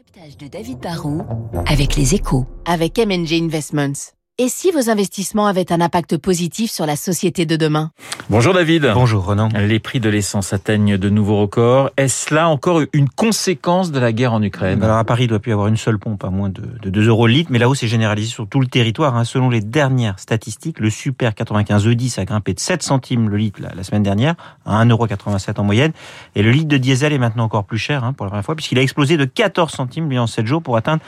décryptage de David Barrault avec les échos. Avec MNG Investments. Et si vos investissements avaient un impact positif sur la société de demain Bonjour David. Bonjour Renan. Les prix de l'essence atteignent de nouveaux records. Est-ce là encore une conséquence de la guerre en Ukraine Alors à Paris, il doit plus y avoir une seule pompe à moins de, de 2 euros le litre, mais là haut c'est généralisé sur tout le territoire. Hein. Selon les dernières statistiques, le super 95 E10 a grimpé de 7 centimes le litre la, la semaine dernière, à 1,87€ en moyenne. Et le litre de diesel est maintenant encore plus cher hein, pour la première fois, puisqu'il a explosé de 14 centimes lui en 7 jours pour atteindre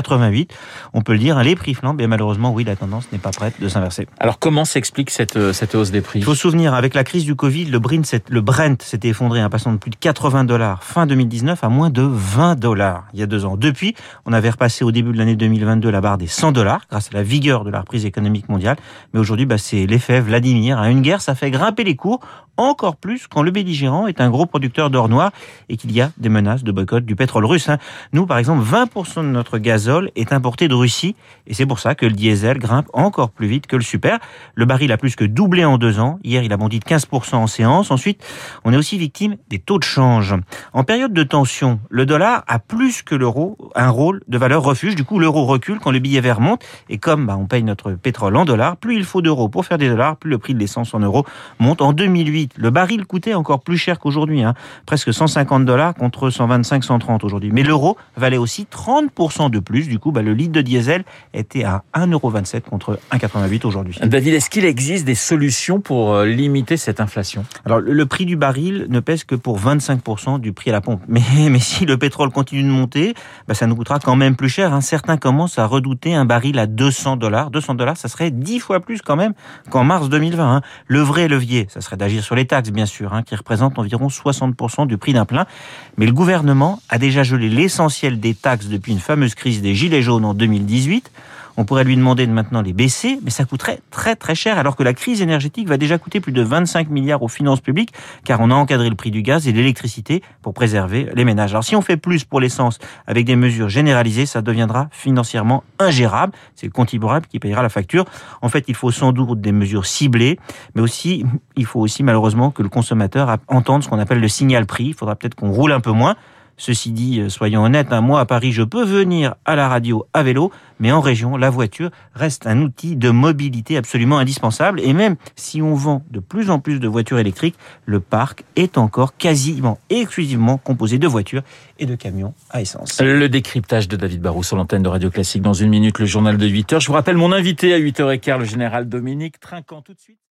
1,88€. On peut le dire, les prix flambent et malheureusement, oui, la tendance n'est pas prête de s'inverser. Alors comment s'explique cette, euh, cette hausse des prix? Il faut se souvenir, avec la crise du Covid, le Brent, s'est- le Brent s'était effondré, en passant de plus de 80 dollars fin 2019 à moins de 20 dollars il y a deux ans. Depuis, on avait repassé au début de l'année 2022 la barre des 100 dollars grâce à la vigueur de la reprise économique mondiale. Mais aujourd'hui, bah, c'est l'effet Vladimir. Hein. Une guerre, ça fait grimper les cours encore plus quand le belligérant est un gros producteur d'or noir et qu'il y a des menaces de boycott du pétrole russe. hein. Nous, par exemple, 20% de notre gazole est importé de Russie et c'est pour ça que le diesel grimpe encore plus vite que le super. Le baril a plus que doublé en deux ans. Hier, il a bondi de 15% en séance. Ensuite, on est aussi victime des taux de change. En période de tension, le dollar a plus que l'euro un rôle de valeur refuge. Du coup, l'euro recule quand le billet vert monte. Et comme bah, on paye notre pétrole en dollars, plus il faut d'euros pour faire des dollars, plus le prix de l'essence en euros monte. En 2008, le baril coûtait encore plus cher qu'aujourd'hui, hein. presque 150 dollars contre 125, 130 aujourd'hui. Mais l'euro valait aussi 30% de plus. Du coup, bah, le litre de diesel était à 1,27€ contre 1,88 aujourd'hui. David, est-ce qu'il existe des solutions pour euh, limiter cette inflation? Alors, le le prix du baril ne pèse que pour 25% du prix à la pompe. Mais, mais si le pétrole continue de monter, bah, ça nous coûtera quand même plus cher. hein. Certains commencent à redouter un baril à 200 dollars. 200 dollars, ça serait 10 fois plus quand même qu'en mars 2020. hein. Le vrai levier, ça serait d'agir sur les taxes, bien sûr, hein, qui représentent environ 60% du prix d'un plein. Mais le gouvernement a déjà gelé l'essentiel des taxes depuis une fameuse crise des Gilets jaunes en 2018. On pourrait lui demander de maintenant les baisser, mais ça coûterait très très cher, alors que la crise énergétique va déjà coûter plus de 25 milliards aux finances publiques, car on a encadré le prix du gaz et de l'électricité pour préserver les ménages. Alors si on fait plus pour l'essence avec des mesures généralisées, ça deviendra financièrement ingérable. C'est le contribuable qui payera la facture. En fait, il faut sans doute des mesures ciblées, mais aussi, il faut aussi malheureusement que le consommateur entende ce qu'on appelle le signal prix. Il faudra peut-être qu'on roule un peu moins. Ceci dit, euh, soyons honnêtes, hein, moi à Paris, je peux venir à la radio à vélo, mais en région, la voiture reste un outil de mobilité absolument indispensable. Et même si on vend de plus en plus de voitures électriques, le parc est encore quasiment exclusivement composé de voitures et de camions à essence. Le décryptage de David Barrault sur l'antenne de Radio Classique dans une minute, le journal de 8h. Je vous rappelle mon invité à 8h15, le général Dominique Trinquant tout de suite.